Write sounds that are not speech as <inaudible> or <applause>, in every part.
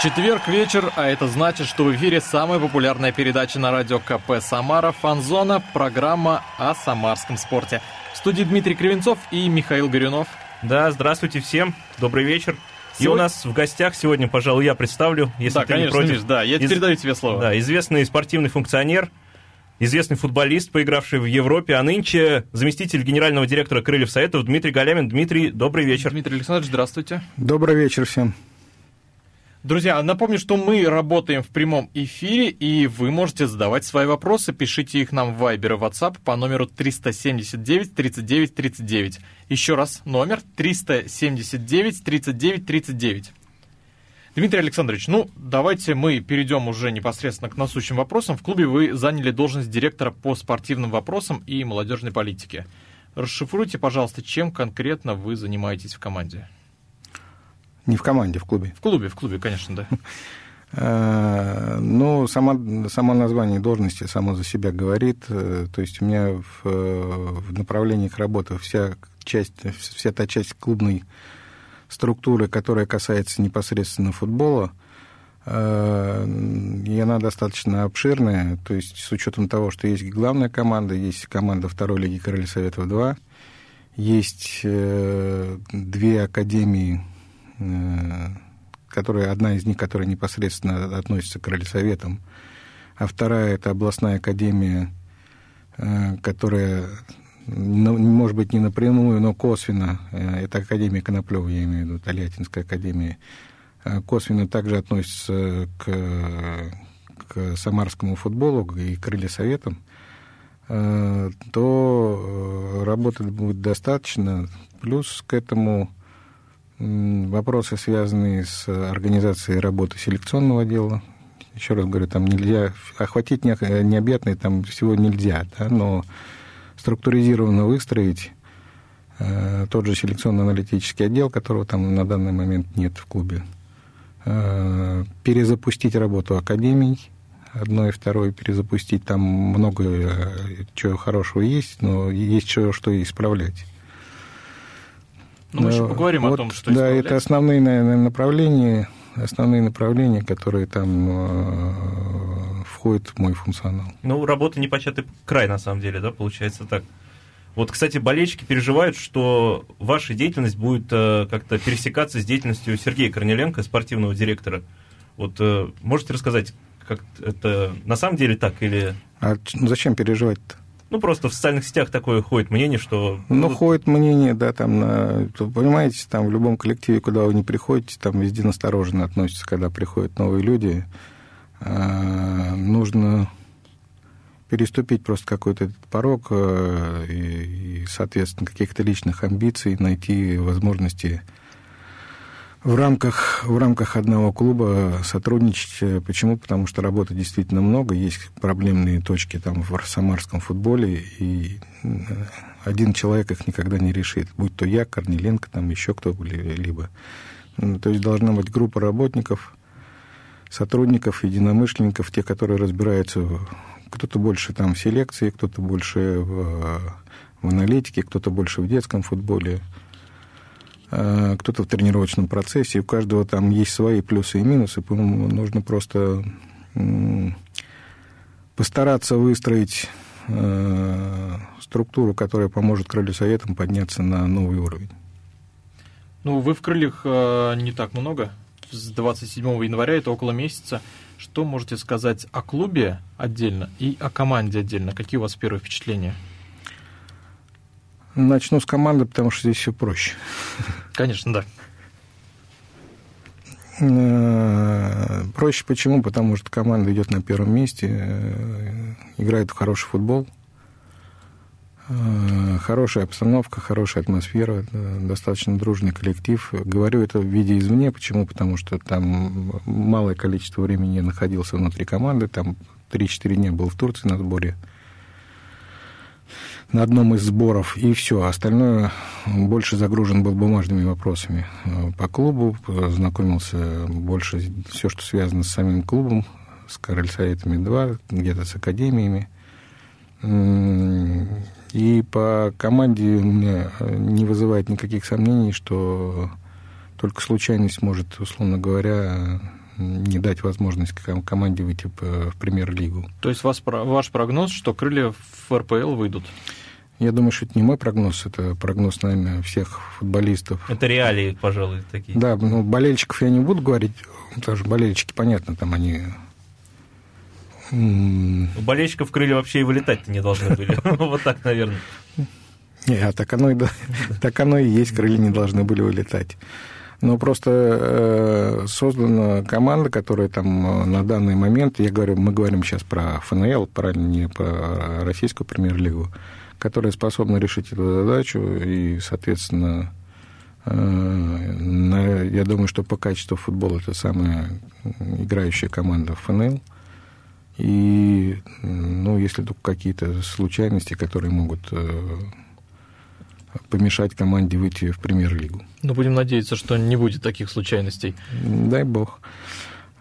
Четверг вечер, а это значит, что в эфире самая популярная передача на радио КП «Самара» «Фанзона», программа о самарском спорте. В студии Дмитрий Кривенцов и Михаил Горюнов. Да, здравствуйте всем, добрый вечер. И у нас в гостях сегодня, пожалуй, я представлю, если да, ты конечно, не против. Миш, да, я Из- передаю тебе слово. Да, известный спортивный функционер, известный футболист, поигравший в Европе, а нынче заместитель генерального директора Крыльев Советов Дмитрий Галямин. Дмитрий, добрый вечер. Дмитрий Александрович, здравствуйте. Добрый вечер всем. Друзья, напомню, что мы работаем в прямом эфире, и вы можете задавать свои вопросы. Пишите их нам в Viber и WhatsApp по номеру 379 39 39. Еще раз, номер 379 39 39. Дмитрий Александрович, ну, давайте мы перейдем уже непосредственно к насущим вопросам. В клубе вы заняли должность директора по спортивным вопросам и молодежной политике. Расшифруйте, пожалуйста, чем конкретно вы занимаетесь в команде. Не в команде, в клубе. В клубе, в клубе, конечно, да. <laughs> Э, Ну, само, само название должности само за себя говорит. Э, То есть у меня в, в направлениях работы вся часть, вся та часть клубной структуры, которая касается непосредственно футбола, э, и она достаточно обширная. То есть с учетом того, что есть главная команда, есть команда второй лиги Короля Советов 2, есть две академии которая, одна из них, которая непосредственно относится к раллисоветам, а вторая это областная академия, э, которая, ну, может быть, не напрямую, но косвенно, э, это Академия Коноплева, я имею в виду, Тольяттинская академия, э, косвенно также относится к, к самарскому футболу и к раллисоветам, э, то э, работы будет достаточно. Плюс к этому Вопросы, связанные с организацией работы селекционного отдела. Еще раз говорю, там нельзя охватить не- необъятное там всего нельзя, да, но структуризированно выстроить э, тот же селекционно-аналитический отдел, которого там на данный момент нет в клубе, э, перезапустить работу академий, одной и второй перезапустить. Там много э, чего хорошего есть, но есть чего, что исправлять. Ну, мы еще поговорим о вот, том, что Да, это основные, наверное, направления, основные направления, которые там э, входят в мой функционал. Ну, работа непочатый край, на самом деле, да, получается так. Вот, кстати, болельщики переживают, что ваша деятельность будет э, как-то пересекаться с деятельностью Сергея Корнеленко, спортивного директора. Вот э, можете рассказать, как это на самом деле так или... А зачем переживать-то? Ну, просто в социальных сетях такое ходит мнение, что... Ну, ходит мнение, да, там, на, понимаете, там в любом коллективе, куда вы не приходите, там везде настороженно относятся, когда приходят новые люди. А, нужно переступить просто какой-то этот порог э, и, и, соответственно, каких-то личных амбиций, найти возможности в рамках, в рамках одного клуба сотрудничать. Э, Почему? Потому что работы действительно много, есть проблемные точки там в самарском футболе, и э, один человек их никогда не решит, будь то я, Корнеленко, там еще кто-либо. М, То есть должна быть группа работников, сотрудников, единомышленников, те, которые разбираются, кто-то больше там в селекции, кто-то больше в, в аналитике, кто-то больше в детском футболе, э, кто-то в тренировочном процессе. У каждого там есть свои плюсы и минусы, по-моему, нужно просто постараться выстроить э, структуру, которая поможет крылью советам подняться на новый уровень. Ну, вы в крыльях э, не так много. С 27 января это около месяца. Что можете сказать о клубе отдельно и о команде отдельно? Какие у вас первые впечатления? Начну с команды, потому что здесь все проще. Конечно, да. Э, Проще почему? Потому что команда идет на первом месте, э, играет в хороший футбол, э, хорошая обстановка, хорошая атмосфера, достаточно дружный коллектив. Говорю это в виде извне, почему? Потому что там малое количество времени я находился внутри команды, там 3-4 дня был в Турции на сборе. На одном из сборов, и все. Остальное больше загружен был бумажными вопросами по клубу, знакомился больше все, что связано с самим клубом, с Корольсоветами 2, где-то с академиями. И по команде у меня не вызывает никаких сомнений, что только случайность может, условно говоря, не дать возможность команде выйти в премьер-лигу. То есть вас, ваш прогноз, что крылья в РПЛ выйдут? Я думаю, что это не мой прогноз, это прогноз, наверное, всех футболистов. Это реалии, пожалуй, такие. Да, ну, болельщиков я не буду говорить, потому что болельщики, понятно, там они... У болельщиков крылья вообще и вылетать-то не должны были. <laughs> Вот так, наверное. Не, а так оно, и, <laughs> так оно и есть, крылья не должны были вылетать. Но просто э, создана команда, которая там э, на данный момент, я говорю, мы говорим сейчас про ФНЛ, правильно, не про российскую премьер-лигу, которая способна решить эту задачу, и, соответственно, э, я думаю, что по качеству футбола это самая играющая команда ФНЛ. И, ну, если только какие-то случайности, которые могут э, помешать команде выйти в премьер-лигу. Ну, будем надеяться, что не будет таких случайностей. Дай бог.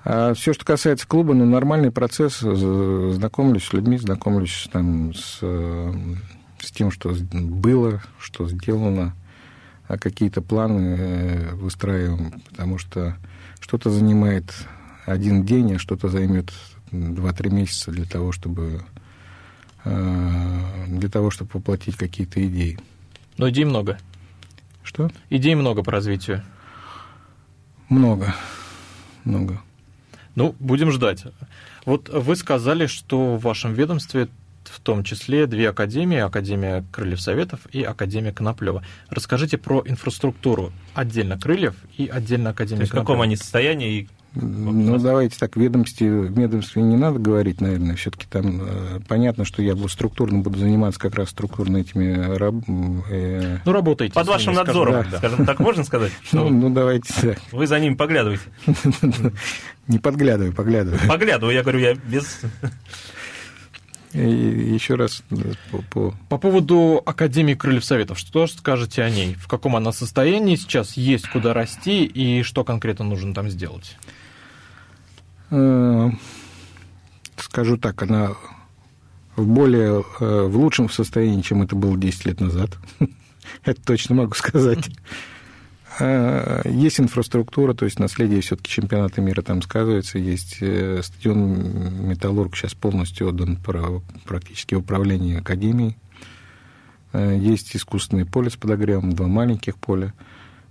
А все, что касается клуба, ну, нормальный процесс. Знакомлюсь с людьми, знакомлюсь там, с, с тем, что было, что сделано, а какие-то планы э, выстраиваем, потому что что-то занимает один день, а что-то займет 2-3 месяца для того, чтобы э, для того, чтобы воплотить какие-то идеи. Но идей много. Что? Идей много по развитию. Много. Много. Ну, будем ждать. Вот вы сказали, что в вашем ведомстве в том числе две академии, Академия Крыльев Советов и Академия Коноплева. Расскажите про инфраструктуру отдельно Крыльев и отдельно Академия То есть в каком они состоянии и ну, давайте так, в ведомстве, в ведомстве не надо говорить, наверное, все-таки там э, понятно, что я буду структурно буду заниматься как раз структурно этими... Раб, э... Ну, работаете. Под вашим ними, надзором, скажем, да. скажем так, можно сказать? <laughs> Ну, ну, давайте так. Вы за ним поглядываете. <laughs> Не подглядываю, поглядываю. Поглядываю, я говорю, я без... И еще раз э, по, по... по поводу Академии Крыльев Советов, что скажете о ней? В каком она состоянии сейчас, есть куда расти и что конкретно нужно там сделать? Э, скажу так, она в более, э, в лучшем состоянии, чем это было 10 лет назад. <laughs> это точно могу сказать. Э, есть инфраструктура, то есть наследие все-таки чемпионата мира там сказывается. Есть стадион «Металлург» сейчас полностью отдан практически в управление академией. Есть искусственное поле с подогревом, два маленьких поля.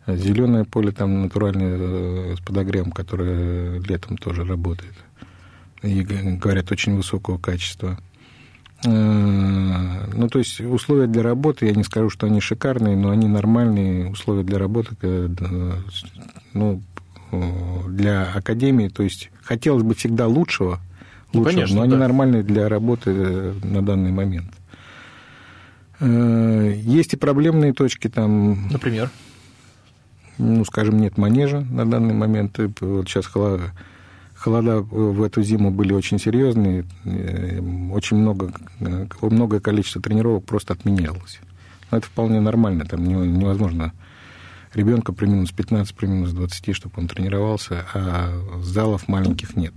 Зеленое поле там натуральное э, с подогревом, которое летом тоже работает. И, говорят, очень высокого качества. Э, ну, то есть условия для работы, я не скажу, что они шикарные, но они нормальные условия для работы, э, ну, для академии. То есть хотелось бы всегда лучшего, ну, лучшего конечно, но они да. нормальные для работы на данный момент. Есть и проблемные точки там. Например? ну, скажем, нет манежа на данный момент. Вот сейчас холода, в эту зиму были очень серьезные, э, очень много, э, многое количество тренировок просто отменялось. Но это вполне нормально, там невозможно ребенка при минус 15, при минус 20, чтобы он тренировался, а залов маленьких нет.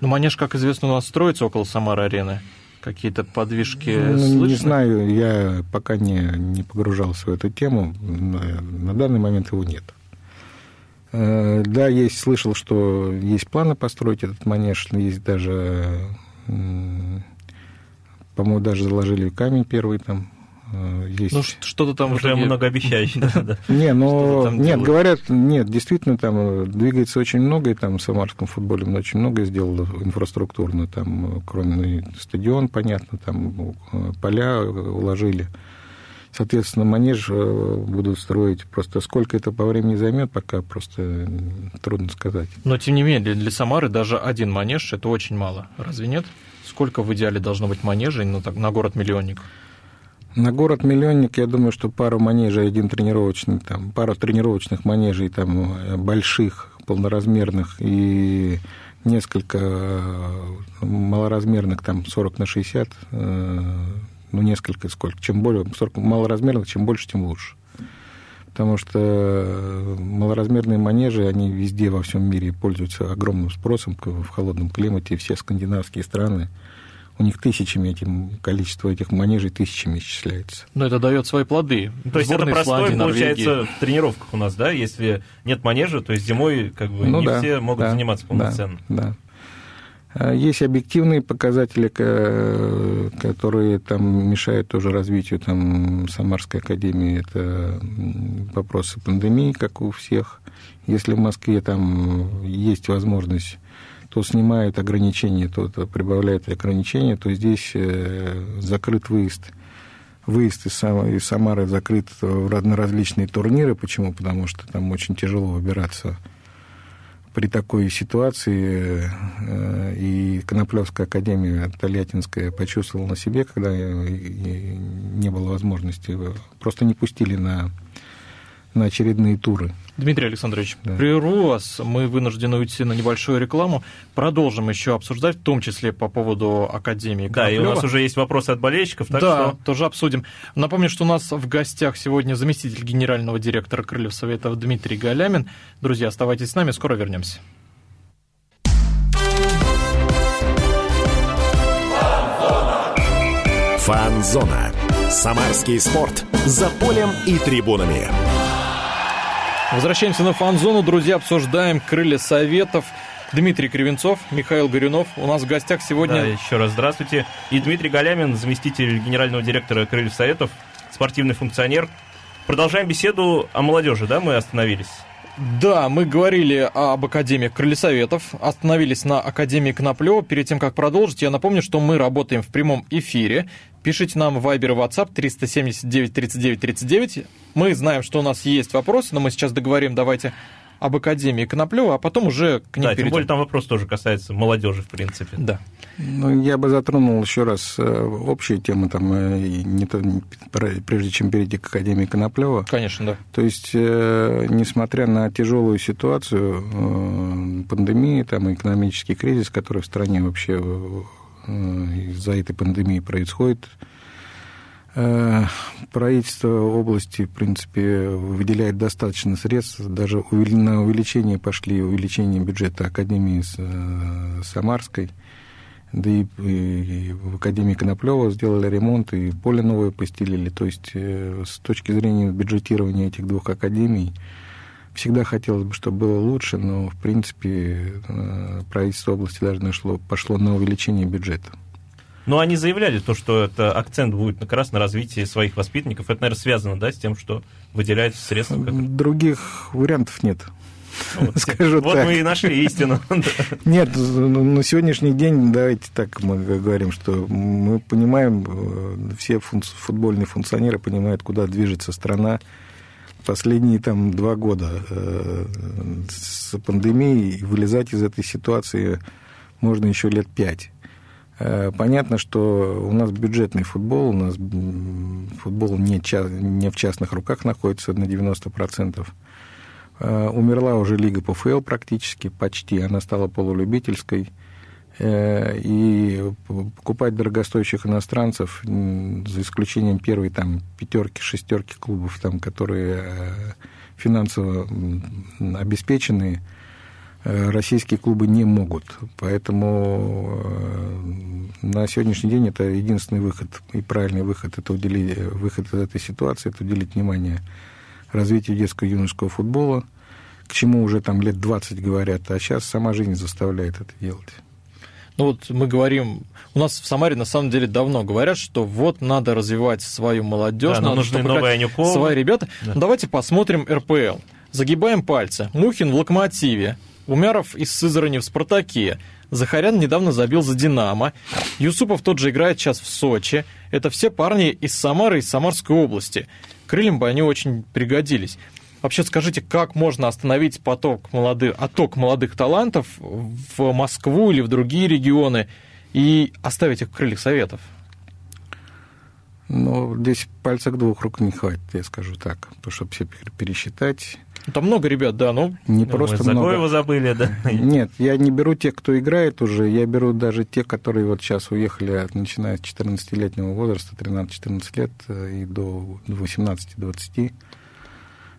Ну, манеж, как известно, у нас строится около Самары-арены. Какие-то подвижки ну, слышны? Не знаю, я пока не, не погружался в эту тему. На данный момент его нет. Э, да, есть, слышал, что есть планы построить этот манеж, есть даже, по-моему, даже заложили камень первый там Э, есть... Ну, что-то там уже итоге... многообещающе. <laughs> Не, но нет, говорят, нет, действительно, там э, двигается очень много, и там в самарском футболе очень много сделало инфраструктурно, там, кроме стадион, понятно, там поля уложили. Соответственно, манеж будут строить. Просто сколько это по времени займет, пока просто трудно сказать. Но, тем не менее, для Самары даже один манеж – это очень мало. Разве нет? Сколько в идеале должно быть манежей на, на город-миллионник? На город-миллионник, я думаю, что пару манежей, один тренировочный, там, пару тренировочных манежей там, э, больших, полноразмерных и несколько э, малоразмерных, там, 40 на 60, э, ну, несколько, сколько. Чем более, столько малоразмерных, чем больше, тем лучше. Потому что малоразмерные манежи, они везде во всем мире пользуются огромным спросом в холодном климате. Все скандинавские страны, у них тысячами этим, количество этих манежей тысячами исчисляется. Но это дает свои плоды. То есть это простое Исландии, получается в тренировках у нас, да? Если нет манежа, то есть зимой как бы ну, не да, все могут да, заниматься полноценно. Да, да. А есть объективные показатели, которые там мешают тоже развитию там, Самарской академии. Это вопросы пандемии, как у всех. Если в Москве там есть возможность то снимают ограничения, то, то прибавляют ограничения, то здесь э, закрыт выезд. Выезд из, из Самары закрыт на различные турниры. Почему? Потому что там очень тяжело выбираться при такой ситуации э, и Коноплевская академия Тольяттинская почувствовала на себе, когда не было возможности, просто не пустили на, на очередные туры. Дмитрий Александрович, да. прерву вас, мы вынуждены уйти на небольшую рекламу. Продолжим еще обсуждать, в том числе по поводу Академии Да, Коноплёва. и у нас уже есть вопросы от болельщиков, так да, что... тоже обсудим. Напомню, что у нас в гостях сегодня заместитель генерального директора Крыльев Советов Дмитрий Галямин. Друзья, оставайтесь с нами, скоро вернемся. Фанзона. Самарский спорт. За полем и трибунами. Возвращаемся на фан-зону, друзья, обсуждаем крылья советов. Дмитрий Кривенцов, Михаил Горюнов. У нас в гостях сегодня... Да, еще раз здравствуйте. И Дмитрий Галямин, заместитель генерального директора Крыльев Советов, спортивный функционер. Продолжаем беседу о молодежи, да, мы остановились? Да, мы говорили об Академии Крылесоветов, остановились на Академии Коноплева. Перед тем, как продолжить, я напомню, что мы работаем в прямом эфире. Пишите нам в Viber и WhatsApp 379 39 39. Мы знаем, что у нас есть вопросы, но мы сейчас договорим, давайте об Академии Коноплева, а потом уже к ним да, перейдем. тем более там вопрос тоже касается молодежи, в принципе. Да. Ну, я бы затронул еще раз э, общие темы, там, э, не то, прежде чем перейти к Академии Коноплева. Конечно, да. То есть, э, несмотря на тяжелую ситуацию, пандемии, там, экономический кризис, который в стране вообще из-за этой пандемии происходит, правительство области, в принципе, выделяет достаточно средств. Даже на увеличение пошли увеличение бюджета Академии Самарской. Да и, и в Академии Коноплева сделали ремонт, и поле новое постелили. То есть э, с точки зрения бюджетирования этих двух академий, всегда хотелось бы, чтобы было лучше, но, в принципе, э, правительство области даже нашло, пошло на увеличение бюджета. Но они заявляли то, что это акцент будет как раз на развитии своих воспитанников. Это, наверное, связано, да, с тем, что выделяются средства? Как... Других вариантов нет. Вот, Скажу вот так. мы и нашли истину. <laughs> Нет, ну, на сегодняшний день, давайте так мы говорим, что мы понимаем, э, все футбольные функционеры понимают, куда движется страна. Последние там два года э, с пандемией вылезать из этой ситуации можно еще лет пять. Э, понятно, что у нас бюджетный футбол, у нас футбол не, не в частных руках находится на 90%. Э, умерла уже Лига ПФЛ практически, почти. Она стала полулюбительской. Э, и покупать дорогостоящих иностранцев, за исключением первой там, пятерки, шестерки клубов, там, которые э, финансово обеспечены, российские клубы не могут. Поэтому на сегодняшний день это единственный выход и правильный выход, это уделить, выход из этой ситуации, это уделить внимание развитию детского юношеского футбола, к чему уже там лет 20 говорят, а сейчас сама жизнь заставляет это делать. Ну вот мы говорим, у нас в Самаре на самом деле давно говорят, что вот надо развивать свою молодежь, да, надо нужны новые Анюкова. свои ребята. Да. Ну, давайте посмотрим РПЛ. Загибаем пальцы. Мухин в Локомотиве, Умяров из Сызрани в Спартаке, Захарян недавно забил за «Динамо», Юсупов тот же играет сейчас в Сочи. Это все парни из Самары, из Самарской области. Крыльям бы они очень пригодились. Вообще скажите, как можно остановить поток молодых, отток молодых талантов в Москву или в другие регионы и оставить их в крыльях советов? Ну, здесь пальцев двух рук не хватит, я скажу так, чтобы все пересчитать. Там много ребят, да, ну... Не Ну, просто Загоева много. забыли, да. Нет, я не беру тех, кто играет уже, я беру даже тех, которые вот сейчас уехали, начиная с 14-летнего возраста, 13-14 лет э, и до 18-20,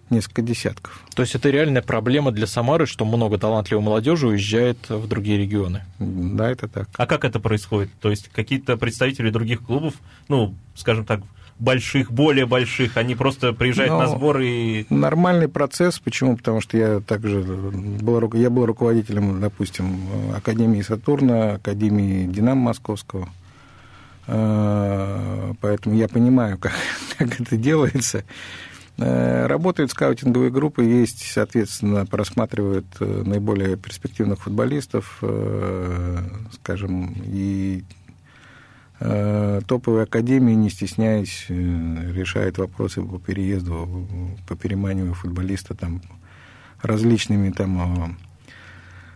несколько десятков. То есть это реальная проблема для Самары, что много талантливой молодежи уезжает в другие регионы. Да, это так. А как это происходит? То есть какие-то представители других клубов, ну, скажем так, больших, более больших, они просто приезжают Ну, на сбор и... Нормальный процесс. Почему? Потому что я также был, я был руководителем, допустим, Академии Сатурна, Академии Динамо Московского. Э, Поэтому я понимаю, <laughs> как, как это делается. Э, Работают скаутинговые группы, есть, соответственно, просматривают э, наиболее перспективных футболистов, э, скажем, и топовые академии, не стесняясь, решают вопросы по переезду, по переманиванию футболиста там различными там, э,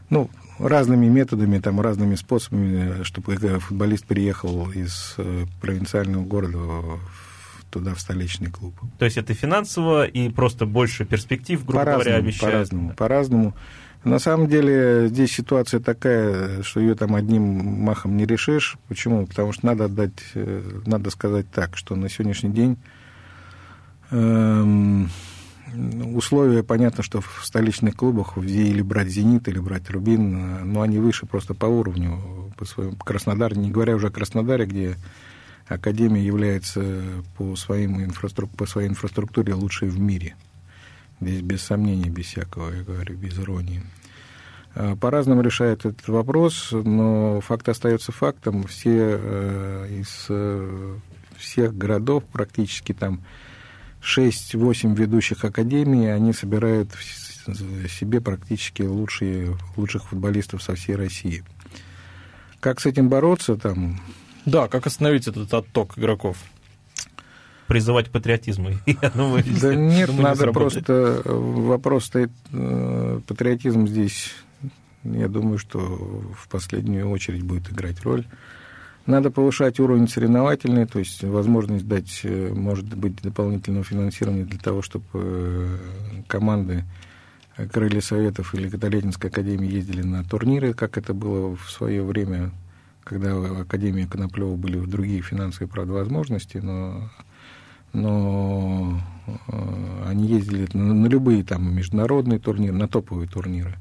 ну, разными методами, там, разными способами, чтобы футболист переехал из провинциального города в- туда, в столичный клуб. То есть это финансово и просто больше перспектив, грубо говоря, По-разному, обещают. по-разному, по-разному. На самом деле здесь ситуация такая, что ее там одним махом не решишь. Почему? Потому что надо отдать, э, надо сказать так, что на сегодняшний день эм, условия, понятно, что в столичных клубах, или брать «Зенит», или брать «Рубин», э, но они выше просто по уровню, по своему Краснодар, не говоря уже о Краснодаре, где Академия является по, своим инфраструк- по своей инфраструктуре лучшей в мире. Здесь без сомнений, без всякого, я говорю, без иронии. А, По-разному решают этот вопрос, но факт остается фактом. Все э, из э, всех городов, практически там 6-8 ведущих академий, они собирают себе практически лучшие, лучших футболистов со всей России. Как с этим бороться, там, Да, как остановить этот отток игроков? Призывать к патриотизму. <laughs> Я думаю, Да нет, надо просто... э, Вопрос стоит... э, Патриотизм здесь, я думаю, что в последнюю очередь будет играть роль. Надо повышать уровень соревновательный, то есть возможность дать, э, может быть, дополнительного финансирования для того, чтобы команды Крылья Советов или Каталининской Академии ездили на турниры, как это было в свое время, когда в Академии Коноплева были другие финансовые, правда, возможности, но но э, они ездили на, на любые там международные турниры, на топовые турниры.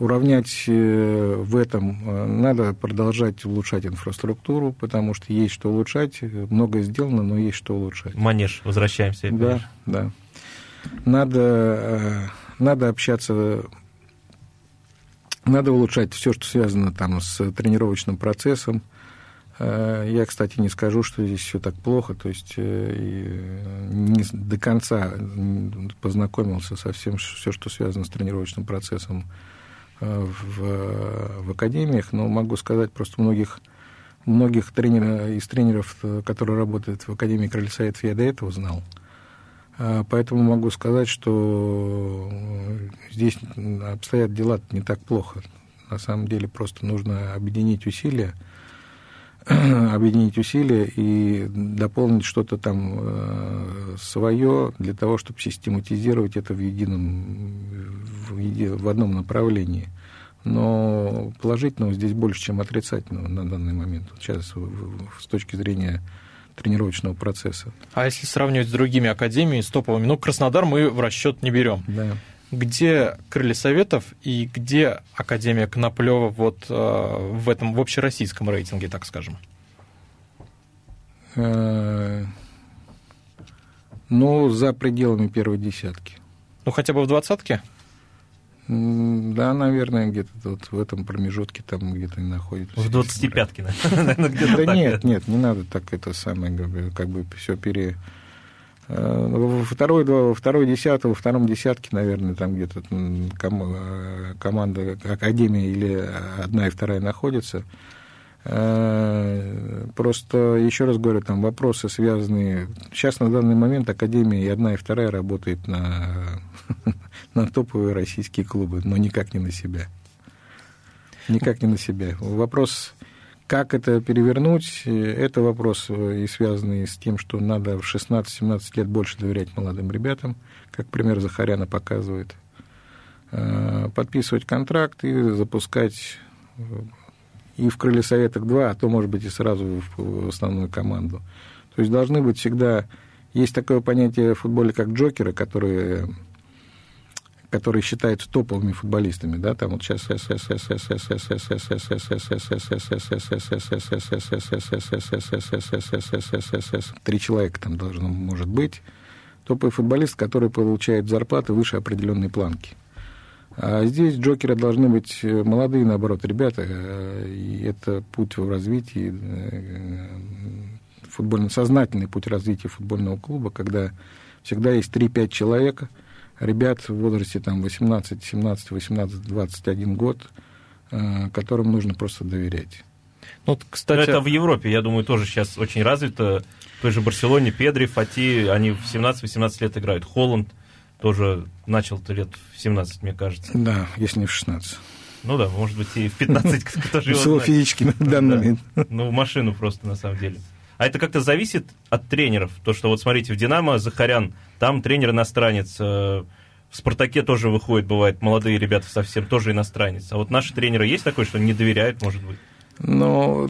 Уравнять э, в этом э, надо продолжать улучшать инфраструктуру, потому что есть что улучшать, много сделано, но есть что улучшать. манеж, возвращаемся. Да, да. Надо, надо общаться, надо улучшать все, что связано там с тренировочным процессом. Э, Я, кстати, не скажу, что здесь все так плохо, то есть э, и не до конца познакомился со всем, все, что связано с тренировочным процессом э, в, в академиях, но могу сказать, просто многих многих тренеров, из тренеров, э, которые работают в Академии Крыльсоветов, я до этого знал. А, Поэтому могу сказать, что э, здесь обстоят дела не так плохо. На самом деле просто нужно объединить усилия, <clears throat> объединить усилия и дополнить что-то там э, свое для того, чтобы систематизировать это в едином, в, еди- в одном направлении. Но положительного здесь больше, чем отрицательного на данный момент. Сейчас с точки зрения тренировочного процесса. А если сравнивать с другими академиями, с топовыми, ну, Краснодар мы в расчет не берем. Да. Где Крылья Советов и где Академия Коноплева вот э, в этом, в общероссийском рейтинге, так скажем? Э, Ну, за пределами первой десятки. Ну, хотя бы в двадцатке? Да, наверное, где-то вот в этом промежутке там где-то находится. В 25-ке, наверное, где-то Да нет, нет, не надо так это самое, как бы, все пере... Э, Во второй, во второй десятке, во втором десятке, наверное, там где-то ком- э, команда, академия или одна и вторая находится. Э, Просто, еще раз говорю, там вопросы связанные... Сейчас на данный момент Академия и одна, и вторая работает на, <laughs> на топовые российские клубы, но никак не на себя. Никак не на себя. Вопрос, Как это перевернуть, это вопрос и связанный с тем, что надо в 16-17 лет больше доверять молодым ребятам, как пример Захаряна показывает, подписывать контракт и запускать и в крыле советах 2, а то, может быть, и сразу в основную команду. То есть должны быть всегда... Есть такое понятие в футболе, как джокеры, которые которые считаются топовыми футболистами, да, там вот сейчас три человека там должно, может быть, топовый футболист, который получает зарплаты выше определенной планки. А здесь джокеры должны быть молодые, наоборот, ребята, и это путь в развитии, футбольно сознательный путь развития футбольного клуба, когда всегда есть 3-5 человек, ребят в возрасте там 18, 17, 18, 21 год, которым нужно просто доверять. Ну, кстати... это в Европе, я думаю, тоже сейчас очень развито. В той же Барселоне Педри, Фати, они в 17-18 лет играют. Холланд – тоже начал-то лет в 17, мне кажется. Да, если не в 16. Ну да, может быть, и в 15 кто-то живет. Всего физически на данный момент. Ну, машину просто, на самом деле. А это как-то зависит от тренеров. То, что вот смотрите, в «Динамо» Захарян, там тренер иностранец. Э, в «Спартаке» тоже выходит, бывает, молодые ребята совсем, тоже иностранец. А вот наши тренеры есть такое, что не доверяют, может быть? Ну,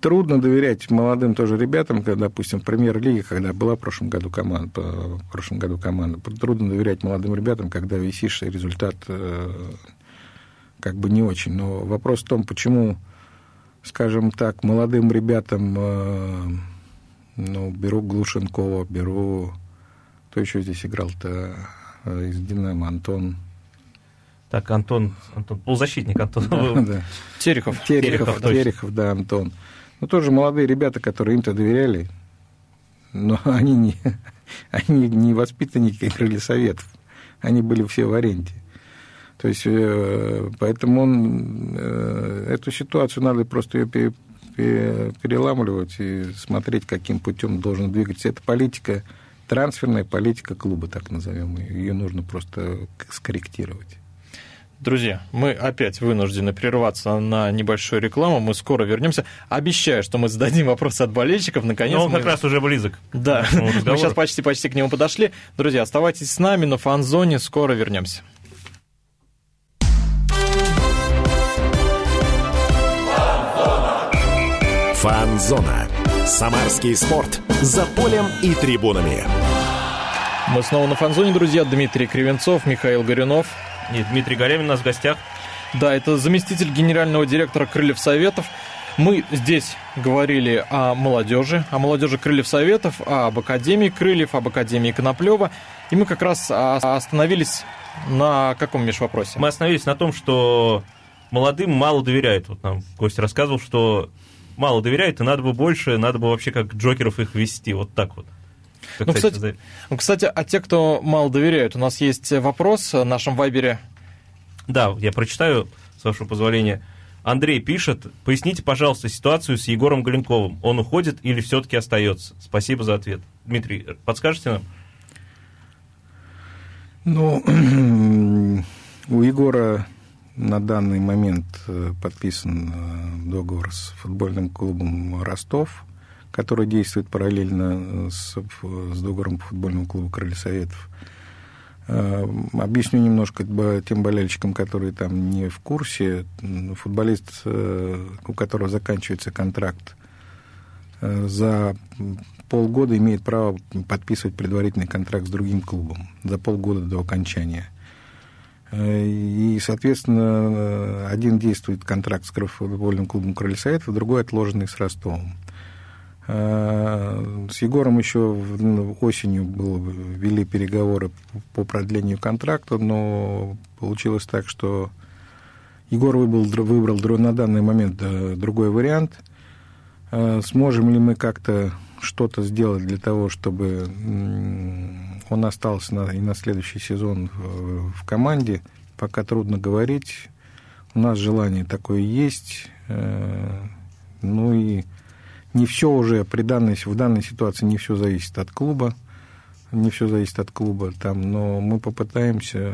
трудно доверять молодым тоже ребятам, когда, допустим, в премьер-лиге, когда была в прошлом году команда, в прошлом году команда, трудно доверять молодым ребятам, когда висишь результат э, как бы не очень. Но вопрос в том, почему, скажем так, молодым ребятам, э, ну, беру Глушенкова, беру... Кто еще здесь играл-то э, из «Динамо»? Антон... Так, Антон, Антон полузащитник Антон. Да, да. Терехов. Терехов, Терехов, Терехов, да, Антон. Ну, тоже молодые ребята, которые им-то доверяли, но <laughs> они не, <laughs> они не воспитанники крылья советов. Они были все в аренде. То есть, э, поэтому он, э, эту ситуацию надо просто ее переламывать и смотреть, каким путем должен двигаться. Это политика, трансферная политика клуба, так назовем. Ее нужно просто скорректировать. Друзья, мы опять вынуждены прерваться на небольшую рекламу. Мы скоро вернемся. Обещаю, что мы зададим вопросы от болельщиков. Наконец. Но он мы... как раз уже близок. Да, мы сейчас почти-почти к нему подошли. Друзья, оставайтесь с нами на фан-зоне. Скоро вернемся. Фан-зона. Самарский спорт. За полем и трибунами. Мы снова на фан-зоне, друзья. Дмитрий Кривенцов, Михаил Горюнов. И Дмитрий Горевин у нас в гостях. Да, это заместитель генерального директора Крыльев Советов. Мы здесь говорили о молодежи, о молодежи Крыльев Советов, об Академии Крыльев, об Академии Коноплева. И мы как раз остановились на каком, Миш, вопросе? Мы остановились на том, что молодым мало доверяют. Вот нам гость рассказывал, что мало доверяют, и надо бы больше, надо бы вообще как Джокеров их вести, вот так вот. Ну, кстати, ну, кстати, а те, кто мало доверяют, у нас есть вопрос в нашем вайбере. Да, я прочитаю, с вашего позволения. Андрей пишет, поясните, пожалуйста, ситуацию с Егором Галенковым. Он уходит или все-таки остается? Спасибо за ответ. Дмитрий, подскажете нам? Ну, <clears throat> у Егора на данный момент э, подписан э, договор с футбольным клубом Ростов который действует параллельно с, с договором по футбольному клубу «Крылья Советов». Э, объясню немножко тем болельщикам, которые там не в курсе. Футболист, э, у которого заканчивается контракт, э, за полгода имеет право подписывать предварительный контракт с другим клубом за полгода до окончания. И, соответственно, один действует контракт с футбольным клубом Крылья Советов, другой отложенный с Ростовом. Э, с Егором еще ну, осенью было, вели переговоры по продлению контракта, но получилось так, что Егор выбрал, выбрал на данный момент другой вариант. Э, сможем ли мы как-то что-то сделать для того, чтобы он остался на, и на следующий сезон в, команде, пока трудно говорить. У нас желание такое есть. Э, ну и не все уже при данной, в данной ситуации не все зависит от клуба. Не все зависит от клуба там, но мы попытаемся,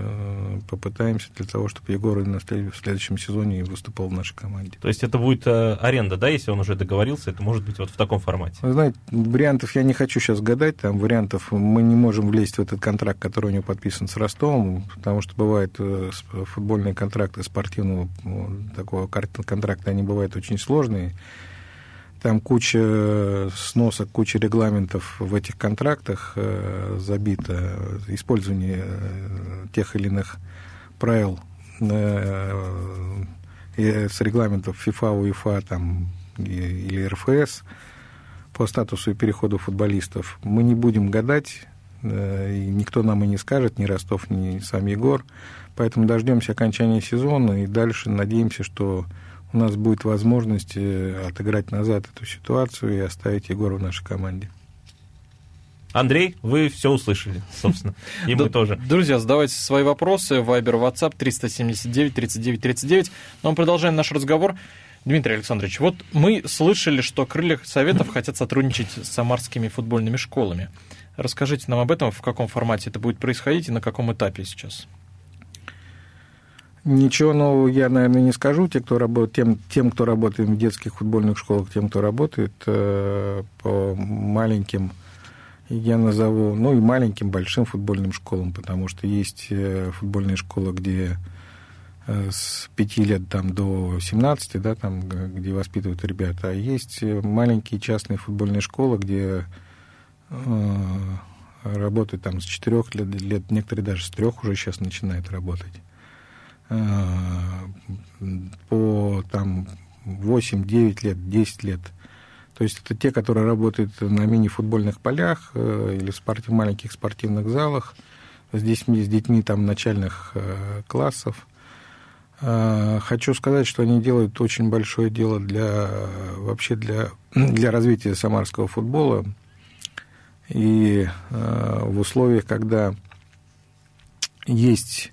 попытаемся для того, чтобы Егор в следующем сезоне выступал в нашей команде. То есть это будет э, аренда, да, если он уже договорился, это может быть вот в таком формате? Вы знаете, вариантов я не хочу сейчас гадать, там вариантов мы не можем влезть в этот контракт, который у него подписан с Ростовом, потому что бывают э, футбольные контракты спортивного такого контракта, они бывают очень сложные, там куча сносок, куча регламентов в этих контрактах э, забито, использование э, тех или иных правил э, с регламентов FIFA, УЕФА там, или РФС по статусу и переходу футболистов. Мы не будем гадать, и никто нам и не скажет, ни Ростов, ни сам Егор. Поэтому дождемся окончания сезона и дальше надеемся, что у нас будет возможность э, отыграть назад эту ситуацию и оставить Егора в нашей команде. Андрей, вы все услышали, собственно. <laughs> И мы тоже. Друзья, задавайте свои вопросы. Вайбер, WhatsApp 379 39 39. Но мы продолжаем наш разговор. Дмитрий Александрович, вот мы слышали, что крылья Советов хотят сотрудничать с самарскими футбольными школами. Расскажите нам об этом, в каком формате это будет происходить и на каком этапе сейчас. Ничего нового я, наверное, не скажу. Те, кто работает, тем, тем, кто работает в детских футбольных школах, тем, кто работает э, по маленьким, я назову, ну и маленьким, большим футбольным школам, потому что есть э, футбольные школы, где э, с 5 лет там, до 17, да, там, где воспитывают ребята, а есть маленькие частные футбольные школы, где э, работают там с 4 лет, лет, некоторые даже с 3 уже сейчас начинают работать. Э, по там 8, 9 лет, 10 лет. То есть это те, которые работают на мини-футбольных полях э, или в спорт... маленьких спортивных залах с детьми, с детьми там начальных э, классов. Хочу сказать, что они делают очень большое дело для вообще для, <clears throat> для развития самарского футбола. И в условиях, когда есть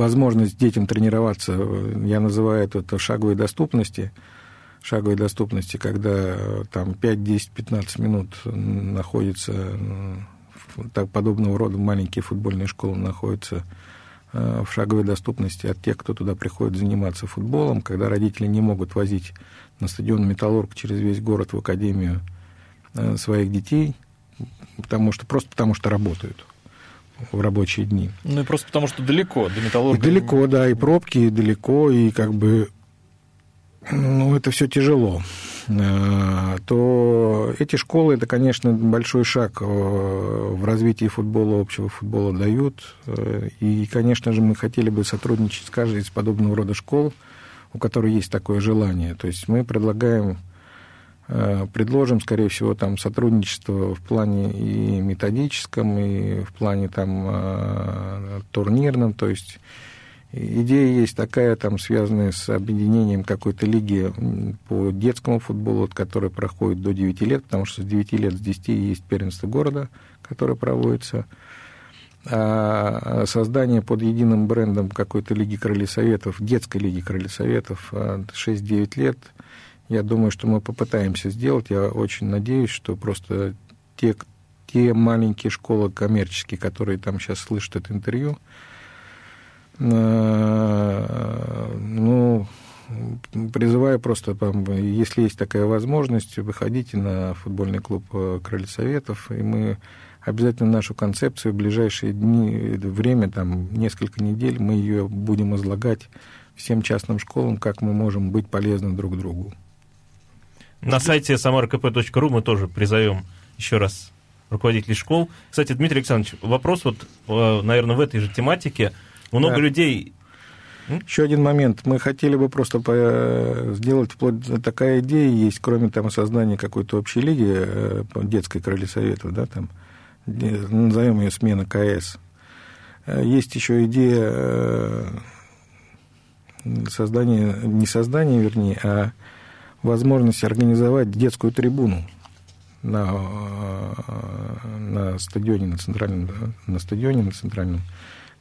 возможность детям тренироваться, я называю это, шаговой доступности, шаговой доступности, когда э, там 5, 10, 15 минут находится так, подобного рода маленькие футбольные школы находятся э, в шаговой доступности от тех, кто туда приходит заниматься футболом, когда родители не могут возить на стадион «Металлург» через весь город в академию э, своих детей, потому что, просто потому что работают в рабочие дни. Ну и просто потому, что далеко, до металлурга. далеко, да, и пробки, и далеко, и как бы, ну, это все тяжело а, то эти школы, это, конечно, большой шаг э, в развитии футбола, общего футбола дают. Э, и, конечно же, мы хотели бы сотрудничать с каждой из подобного рода школ, у которой есть такое желание. То есть мы предлагаем предложим, скорее всего, там сотрудничество в плане и методическом, и в плане там э, турнирном, то есть идея есть такая, там, связанная с объединением какой-то лиги по детскому футболу, которая проходит до 9 лет, потому что с 9 лет, с 10 есть первенство города, которое проводится. А создание под единым брендом какой-то лиги Крылья Советов, детской лиги Крылья Советов 6-9 лет – я думаю, что мы попытаемся сделать. Я очень надеюсь, что просто те, те маленькие школы коммерческие, которые там сейчас слышат это интервью, э, ну, призываю просто, если есть такая возможность, выходите на футбольный клуб э, Крылья Советов, и мы обязательно нашу концепцию в ближайшие дни, время, там, несколько недель, мы ее будем излагать всем частным школам, как мы можем быть полезны друг другу. На сайте samarkp.ru мы тоже призовем еще раз руководителей школ. Кстати, Дмитрий Александрович, вопрос вот, э, наверное, в этой же тематике. Много да. людей... Еще один момент. Мы хотели бы просто сделать вплоть такая идея есть, кроме там создания какой-то общей лиги э, детской крылья советов, да, там, назовем ее смена КС. Э, есть еще идея создания, не создания, вернее, а возможность организовать детскую трибуну на, на стадионе, на центральном, на стадионе, на центральном,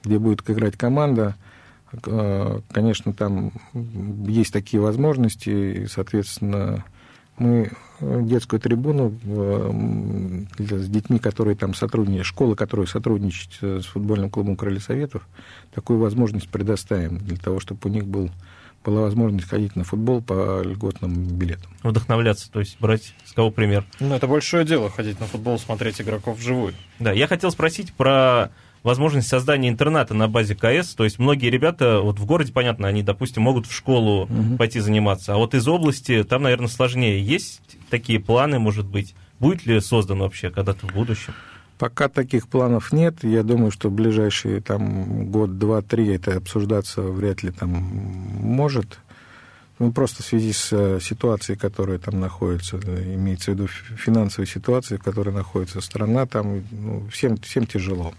где будет играть команда. Конечно, там есть такие возможности, и, соответственно, Мы детскую трибуну с детьми, которые там сотрудничают, школы, которые сотрудничают с футбольным клубом Крылья Советов, такую возможность предоставим для того, чтобы у них был была возможность ходить на футбол по льготным билетам. Вдохновляться, то есть брать с кого пример. Ну, это большое дело, ходить на футбол, смотреть игроков вживую. Да, я хотел спросить про возможность создания интерната на базе КС. То есть многие ребята, вот в городе, понятно, они, допустим, могут в школу угу. пойти заниматься, а вот из области там, наверное, сложнее. Есть такие планы, может быть? Будет ли создан вообще когда-то в будущем? Пока таких планов нет. Я думаю, что в ближайшие там, год, два, три это обсуждаться вряд ли там может. Ну, просто в связи с э, ситуацией, которая там находится, имеется в виду финансовой ситуацией, в которой находится страна, там ну, всем, всем тяжело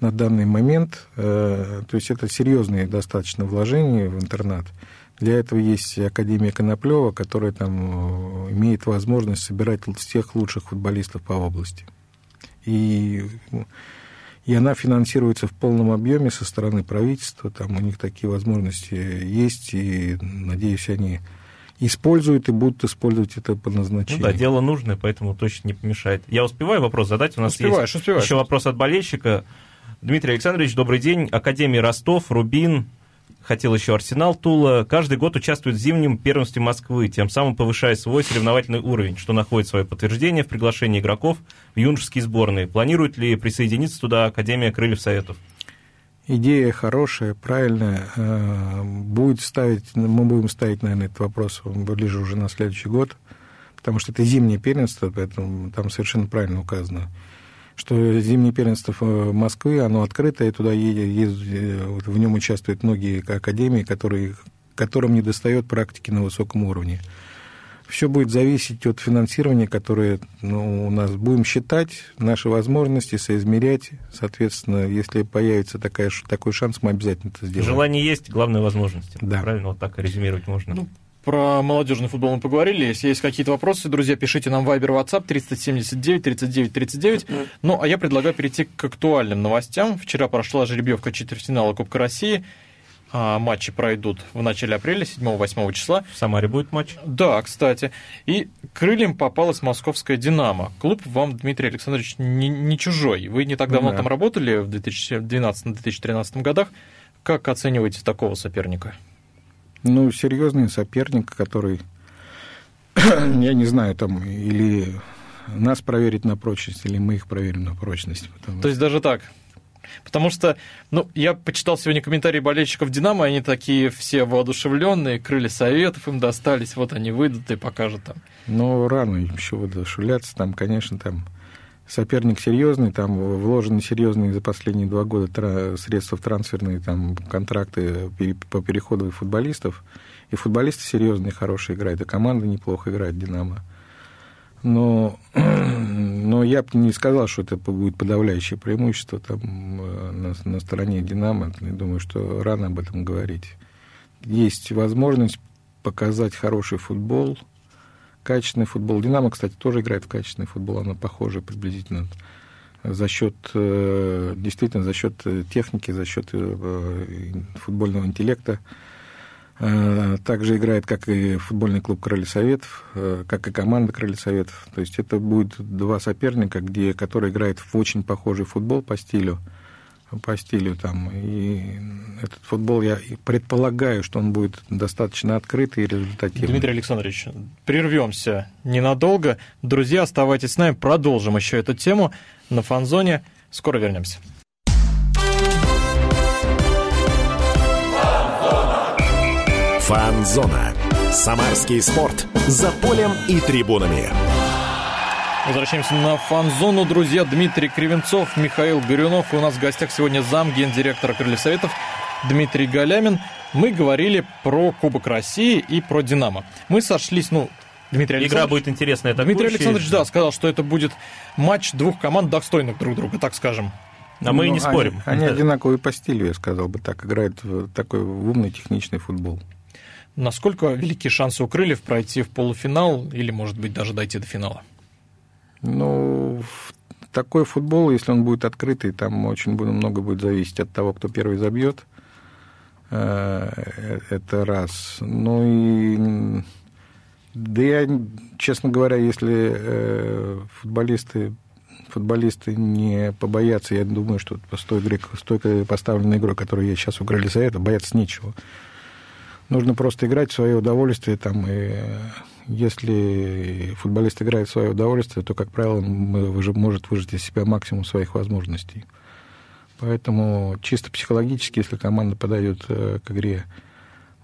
на данный момент. Э, то есть это серьезные достаточно вложения в интернат. Для этого есть Академия Коноплева, которая там э, имеет возможность собирать всех лучших футболистов по области и, и она финансируется в полном объеме со стороны правительства, там у них такие возможности есть, и, надеюсь, они используют и будут использовать это по назначению. Ну да, дело нужное, поэтому точно не помешает. Я успеваю вопрос задать? У нас успеваешь, есть успеваешь. еще вопрос от болельщика. Дмитрий Александрович, добрый день. Академия Ростов, Рубин, хотел еще Арсенал Тула, каждый год участвует в зимнем первенстве Москвы, тем самым повышая свой соревновательный уровень, что находит свое подтверждение в приглашении игроков в юношеские сборные. Планирует ли присоединиться туда Академия Крыльев Советов? Идея хорошая, правильная. Э, будет ставить, мы будем ставить, наверное, этот вопрос ближе уже на следующий год, потому что это зимнее первенство, поэтому там совершенно правильно указано что зимнее первенство Москвы, оно открытое, туда едет, в нем участвуют многие академии, которые, которым не достает практики на высоком уровне. Все будет зависеть от финансирования, которое ну, у нас будем считать, наши возможности, соизмерять. Соответственно, если появится такая, такой шанс, мы обязательно это сделаем. Желание есть, главное возможности. Да. Правильно, вот так резюмировать можно. Ну, про молодежный футбол мы поговорили. Если есть какие-то вопросы, друзья, пишите нам в Viber, WhatsApp 379 39 39. Ну, а я предлагаю перейти к актуальным новостям. Вчера прошла жеребьевка четвертьфинала Кубка России. А, матчи пройдут в начале апреля, 7-8 числа. В Самаре будет матч? Да, кстати. И крыльям попалась московская «Динамо». Клуб вам, Дмитрий Александрович, не, не чужой. Вы не так давно да. там работали, в 2012-2013 годах. Как оцениваете такого соперника? Ну, серьезный соперник, который, <coughs> я не знаю, там, или нас проверить на прочность, или мы их проверим на прочность. То есть даже так? Потому что, ну, я почитал сегодня комментарии болельщиков Динамо, они такие все воодушевленные, крылья советов им достались, вот они выйдут и покажут там. Ну, рано еще воодушевляться, там, конечно, там соперник серьезный, там вложены серьезные за последние два года средства в трансферные там, контракты по переходу футболистов. И футболисты серьезные, хорошие играют, и команда неплохо играет, «Динамо». Но, <clears throat> но я бы не сказал, что это будет подавляющее преимущество там, э, на, на стороне «Динамо». Я думаю, что рано об этом говорить. Есть возможность показать хороший футбол – качественный футбол. Динамо, кстати, тоже играет в качественный футбол, она похожа приблизительно за счет, э, действительно, за счет э, техники, за счет э, футбольного интеллекта. Также играет, как и футбольный клуб Крылья Советов, как и команда Крылья Советов. То есть это будет два соперника, где, которые играют в очень похожий футбол по стилю по стилю там. И этот футбол, я предполагаю, что он будет достаточно открытый и результативный. Дмитрий Александрович, прервемся ненадолго. Друзья, оставайтесь с нами, продолжим еще эту тему на фанзоне. Скоро вернемся. Фанзона. Самарский спорт. За полем и трибунами. Возвращаемся на фан-зону, друзья. Дмитрий Кривенцов, Михаил Горюнов. И у нас в гостях сегодня зам гендиректора Крыльев Советов Дмитрий Галямин. Мы говорили про Кубок России и про «Динамо». Мы сошлись, ну, Дмитрий Александрович... Игра будет интересная. Дмитрий Александрович, да, сказал, что это будет матч двух команд, достойных друг друга, так скажем. А мы ну, не спорим. Они, они одинаковые по стилю, я сказал бы так. Играют в такой умный техничный футбол. Насколько велики шансы у Крыльев пройти в полуфинал или, может быть, даже дойти до финала? Ну, такой футбол, если он будет открытый, там очень много будет зависеть от того, кто первый забьет. Э, это раз. Ну и Да я, честно говоря, если э, футболисты футболисты не побоятся. Я думаю, что с той, игры, с той поставленной игрой, которую я сейчас за это, бояться нечего. Нужно просто играть в свое удовольствие. Там, и если футболист играет в свое удовольствие, то, как правило, он может выжать из себя максимум своих возможностей. Поэтому чисто психологически, если команда подойдет э, к игре,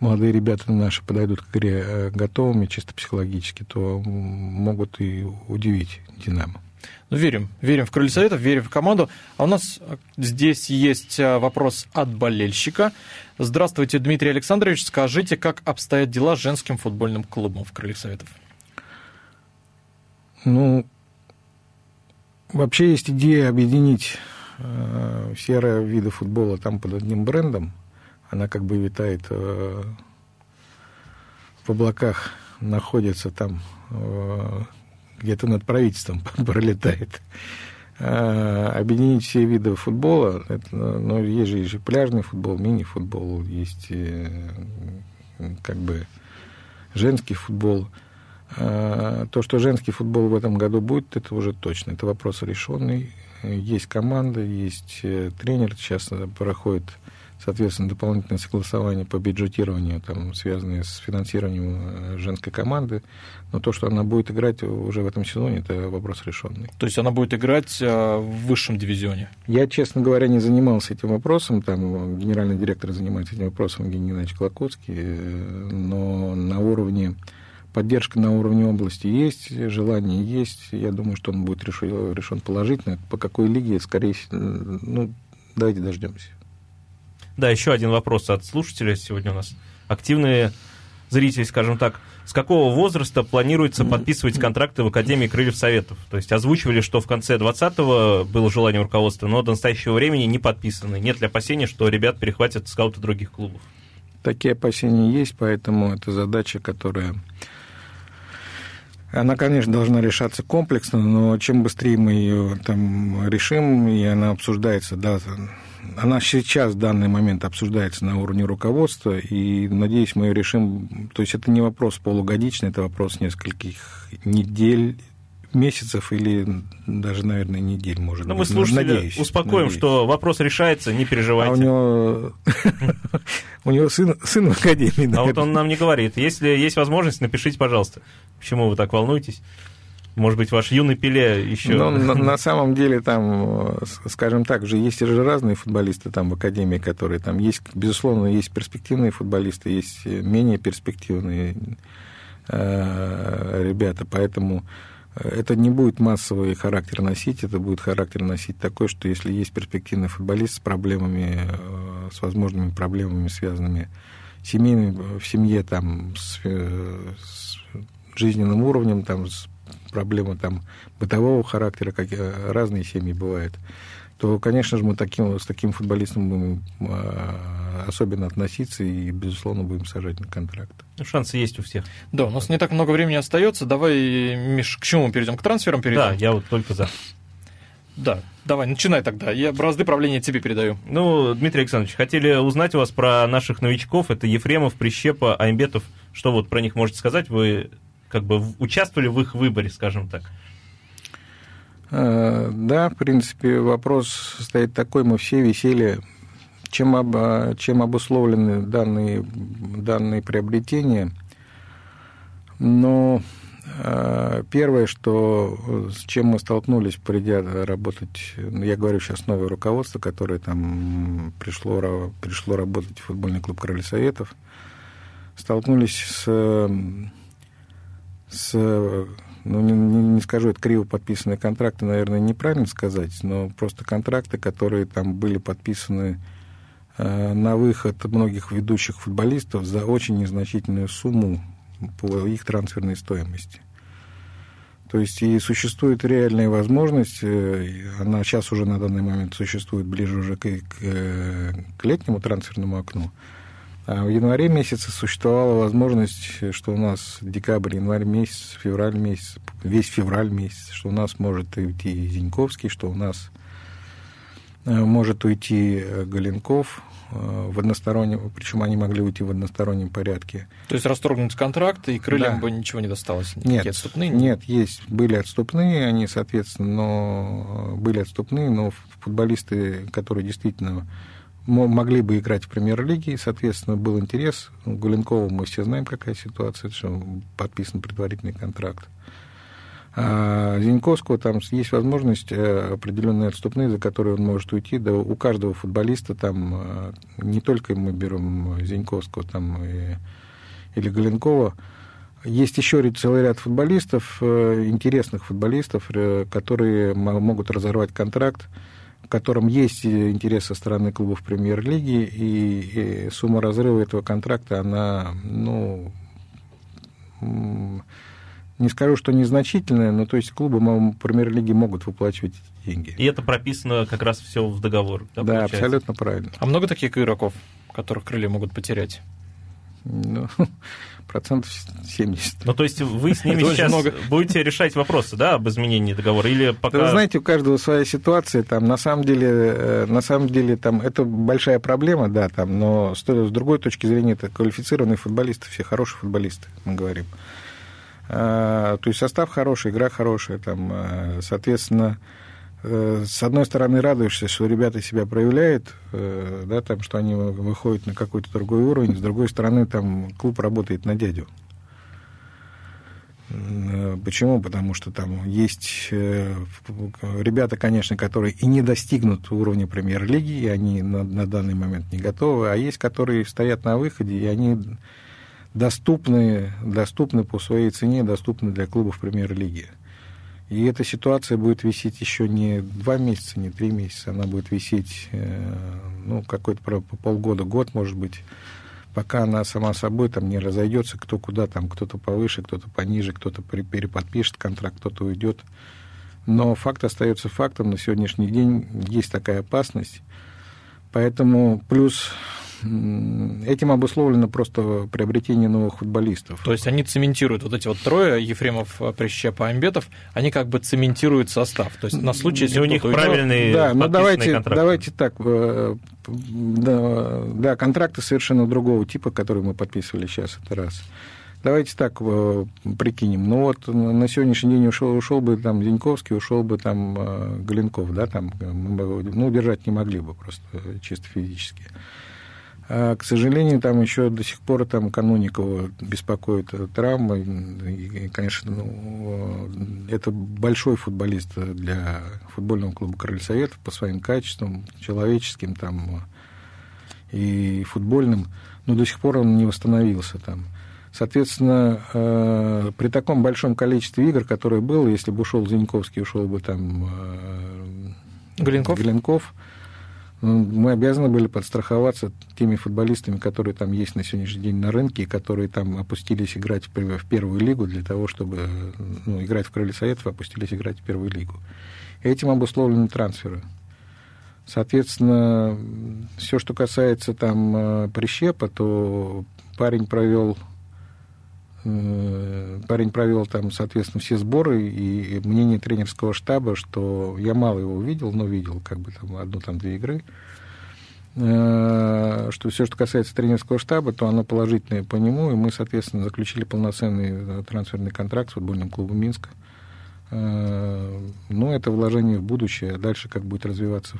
молодые ребята наши подойдут к игре э, готовыми чисто психологически, то могут и удивить «Динамо». Ну, верим. Верим в Крылья Советов, верим в команду. А у нас здесь есть а, вопрос от болельщика. Здравствуйте, Дмитрий Александрович. Скажите, как обстоят дела с женским футбольным клубом в Крыльях Советов? Ну, вообще есть идея объединить э, все виды футбола там под одним брендом. Она как бы витает э, в облаках, находится там э, где-то над правительством <laughs> пролетает. А, объединить все виды футбола, это, ну, есть же, есть же пляжный футбол, мини-футбол, есть э, как бы женский футбол. А, то, что женский футбол в этом году будет, это уже точно. Это вопрос решенный. Есть команда, есть э, тренер. Сейчас проходит соответственно, дополнительное согласование по бюджетированию, там, связанное с финансированием э, женской команды. Но то, что она будет играть уже в этом сезоне, это вопрос решенный. То есть она будет играть э, в высшем дивизионе? Я, честно говоря, не занимался этим вопросом. Там генеральный директор занимается этим вопросом, Евгений Геннадьевич Клокотский. Э, но на уровне поддержка на уровне области есть, желание есть. Я думаю, что он будет решен, решен положительно. По какой лиге, скорее всего, ну, давайте дождемся. Да, еще один вопрос от слушателя сегодня у нас. Активные зрители, скажем так, с какого возраста планируется подписывать контракты в Академии Крыльев Советов? То есть озвучивали, что в конце 20-го было желание руководства, но до настоящего времени не подписаны. Нет ли опасения, что ребят перехватят скауты других клубов? Такие опасения есть, поэтому это задача, которая... Она, конечно, должна решаться комплексно, но чем быстрее мы ее там решим, и она обсуждается, да, она сейчас в данный момент обсуждается на уровне руководства, и, надеюсь, мы ее решим. То есть это не вопрос полугодичный, это вопрос нескольких недель, месяцев или даже, наверное, недель, может Но быть. Ну, мы слушатели надеюсь, успокоим, надеюсь. что вопрос решается, не переживайте. А у него, <laughs> у него сын, сын в академии. А вот он нам не говорит. Если есть возможность, напишите, пожалуйста. Почему вы так волнуетесь? Может быть, ваш юный Пеле еще... Ну, на, на самом деле, там, скажем так, же есть же разные футболисты там в Академии, которые там есть, безусловно, есть перспективные футболисты, есть менее перспективные э, ребята, поэтому это не будет массовый характер носить, это будет характер носить такой, что если есть перспективный футболист с проблемами, э, с возможными проблемами, связанными семейными, в семье, там, с, э, с жизненным уровнем, там, с проблемы там бытового характера, как э, разные семьи бывают, то, конечно же, мы таким, с таким футболистом будем а, особенно относиться и, безусловно, будем сажать на контракт. Ну, шансы есть у всех. Да, у нас не так много времени остается. Давай, Миш, к чему мы перейдем? К трансферам перейдем? Да, я вот только за. Да, давай, начинай тогда. Я бразды правления тебе передаю. Ну, Дмитрий Александрович, хотели узнать у вас про наших новичков. Это Ефремов, Прищепа, Аймбетов. Что вот про них можете сказать? Вы как бы участвовали в их выборе, скажем так? Э, да, в принципе, вопрос стоит такой, мы все висели, чем, об, чем обусловлены данные, данные приобретения. Но э, первое, что, с чем мы столкнулись, придя работать, я говорю сейчас новое руководство, которое там пришло, пришло работать в футбольный клуб Короли Советов, столкнулись с с, ну, не, не скажу, это криво подписанные контракты, наверное, неправильно сказать, но просто контракты, которые там были подписаны э, на выход многих ведущих футболистов за очень незначительную сумму по их трансферной стоимости. То есть и существует реальная возможность, э, она сейчас уже на данный момент существует ближе уже к, к, к летнему трансферному окну, в январе месяце существовала возможность, что у нас декабрь, январь месяц, февраль месяц, весь февраль месяц, что у нас может идти Зиньковский, что у нас может уйти Галенков в одностороннем, причем они могли уйти в одностороннем порядке. То есть расторгнуть контракт, и крыльям да. бы ничего не досталось? Нет, отступные? Нет, есть, были отступные, они, соответственно, но были отступные, но футболисты, которые действительно могли бы играть в премьер-лиге, соответственно, был интерес. Гуленкова мы все знаем, какая ситуация, что подписан предварительный контракт. А Зиньковского там есть возможность э, определенные отступные, за которые он может уйти. Да, у каждого футболиста там э, не только мы берем Зиньковского там и, или Галенкова, есть еще целый ряд футболистов, э, интересных футболистов, которые могут разорвать контракт в котором есть интерес со стороны клубов премьер-лиги, и, и сумма разрыва этого контракта, она, ну, не скажу, что незначительная, но то есть клубы премьер-лиги могут выплачивать эти деньги. И это прописано как раз все в договор. Да, да абсолютно правильно. А много таких игроков, которых крылья могут потерять? Ну, <laughs> процентов 70. Ну, то есть вы с ними сейчас много. будете решать вопросы, да, об изменении договора, или пока... Да, вы знаете, у каждого своя ситуация, там, на самом деле, э, на самом деле, там, это большая проблема, да, там, но с, с другой точки зрения, это квалифицированные футболисты, все хорошие футболисты, мы говорим. А, то есть состав хороший, игра хорошая, там, э, соответственно, с одной стороны, радуешься, что ребята себя проявляют, э, да, там, что они выходят на какой-то другой уровень, с другой стороны, там клуб работает на дядю. Э, почему? Потому что там есть ребята, конечно, которые и не достигнут уровня премьер-лиги, и они на, на данный момент не готовы, а есть, которые стоят на выходе, и они доступны, доступны по своей цене, доступны для клубов премьер-лиги. И эта ситуация будет висеть еще не два месяца, не три месяца, она будет висеть, э, ну, какой-то полгода, год, может быть, пока она сама собой там не разойдется, кто куда там, кто-то повыше, кто-то пониже, кто-то переподпишет контракт, кто-то уйдет. Но факт остается фактом, на сегодняшний день есть такая опасность. Поэтому плюс Этим обусловлено просто приобретение новых футболистов. То есть они цементируют, вот эти вот трое, Ефремов, Прищеп, Амбетов, они как бы цементируют состав. То есть на случай, если у них правильный Да, но давайте, контракт. давайте так, э, да, да, контракты совершенно другого типа, которые мы подписывали сейчас, это раз. Давайте так э, прикинем. Ну вот на сегодняшний день ушел, ушел бы там Зиньковский, ушел бы там э, Галенков, да, там, ну, держать не могли бы просто чисто физически. А, к сожалению, там еще до сих пор там Кануникова беспокоит травма. И, конечно, ну, это большой футболист для футбольного клуба Крылья Советов по своим качествам, человеческим там и футбольным, но до сих пор он не восстановился там. Соответственно, э, при таком большом количестве игр, которое было, если бы ушел Зиньковский, ушел бы там э, Гленков, Гленков мы обязаны были подстраховаться теми футболистами, которые там есть на сегодняшний день на рынке, которые там опустились играть в первую лигу для того, чтобы ну, играть в Крылья Советов, опустились играть в первую лигу. Этим обусловлены трансферы. Соответственно, все, что касается там э, прищепа, то парень провел парень провел там, соответственно, все сборы, и мнение тренерского штаба, что я мало его видел, но видел как бы там одну, там две игры, э, что все, что касается тренерского штаба, то оно положительное по нему, и мы, соответственно, заключили полноценный э, трансферный контракт с футбольным клубом Минска. Ну, это вложение в будущее, а дальше как будет развиваться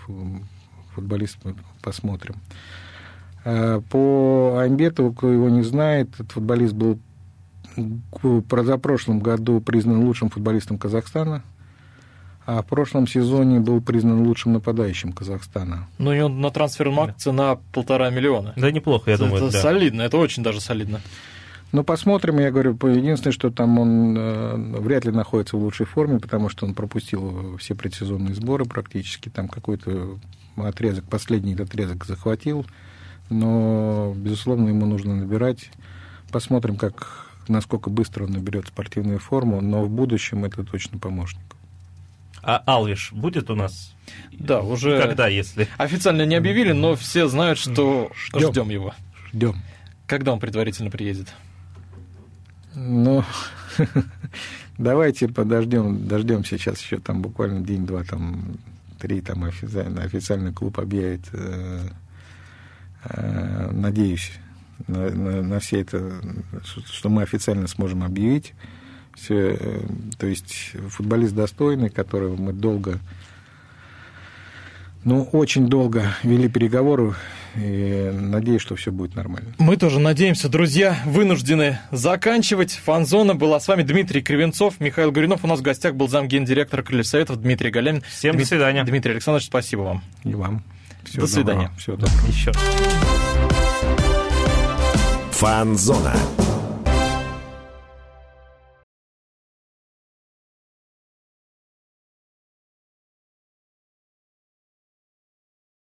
футболист, мы посмотрим. По Аймбету, кто его не знает, этот футболист был в прошлом году признан лучшим футболистом Казахстана, а в прошлом сезоне был признан лучшим нападающим Казахстана. Ну, и он на трансферном цена полтора миллиона. Да, неплохо, я это, думаю. Это да. солидно, это очень даже солидно. Ну, посмотрим, я говорю, единственное, что там он э, вряд ли находится в лучшей форме, потому что он пропустил все предсезонные сборы практически, там какой-то отрезок, последний этот отрезок захватил, но, безусловно, ему нужно набирать. Посмотрим, как насколько быстро он наберет спортивную форму, но в будущем это точно помощник. А Алвиш будет у нас? Да, уже... Когда, если? Официально не объявили, но все знают, что ждем, ждем его. Ждем. Когда он предварительно приедет? Ну, <laughs> давайте подождем, дождем сейчас еще там буквально день-два там 3 там официально, официальный клуб объявит, э, э, надеюсь, на, на, на все это, что мы официально сможем объявить. Все, э, то есть футболист достойный, которого мы долго, ну, очень долго вели переговоры, и надеюсь, что все будет нормально. Мы тоже надеемся, друзья, вынуждены заканчивать. Фанзона была с вами Дмитрий Кривенцов, Михаил Гуринов. У нас в гостях был замгендиректор Крыльев Советов Дмитрий Галямин. Всем Дмит... до свидания. Дмитрий Александрович, спасибо вам. И вам. Всего до свидания. Всего доброго. Еще. Фанзона.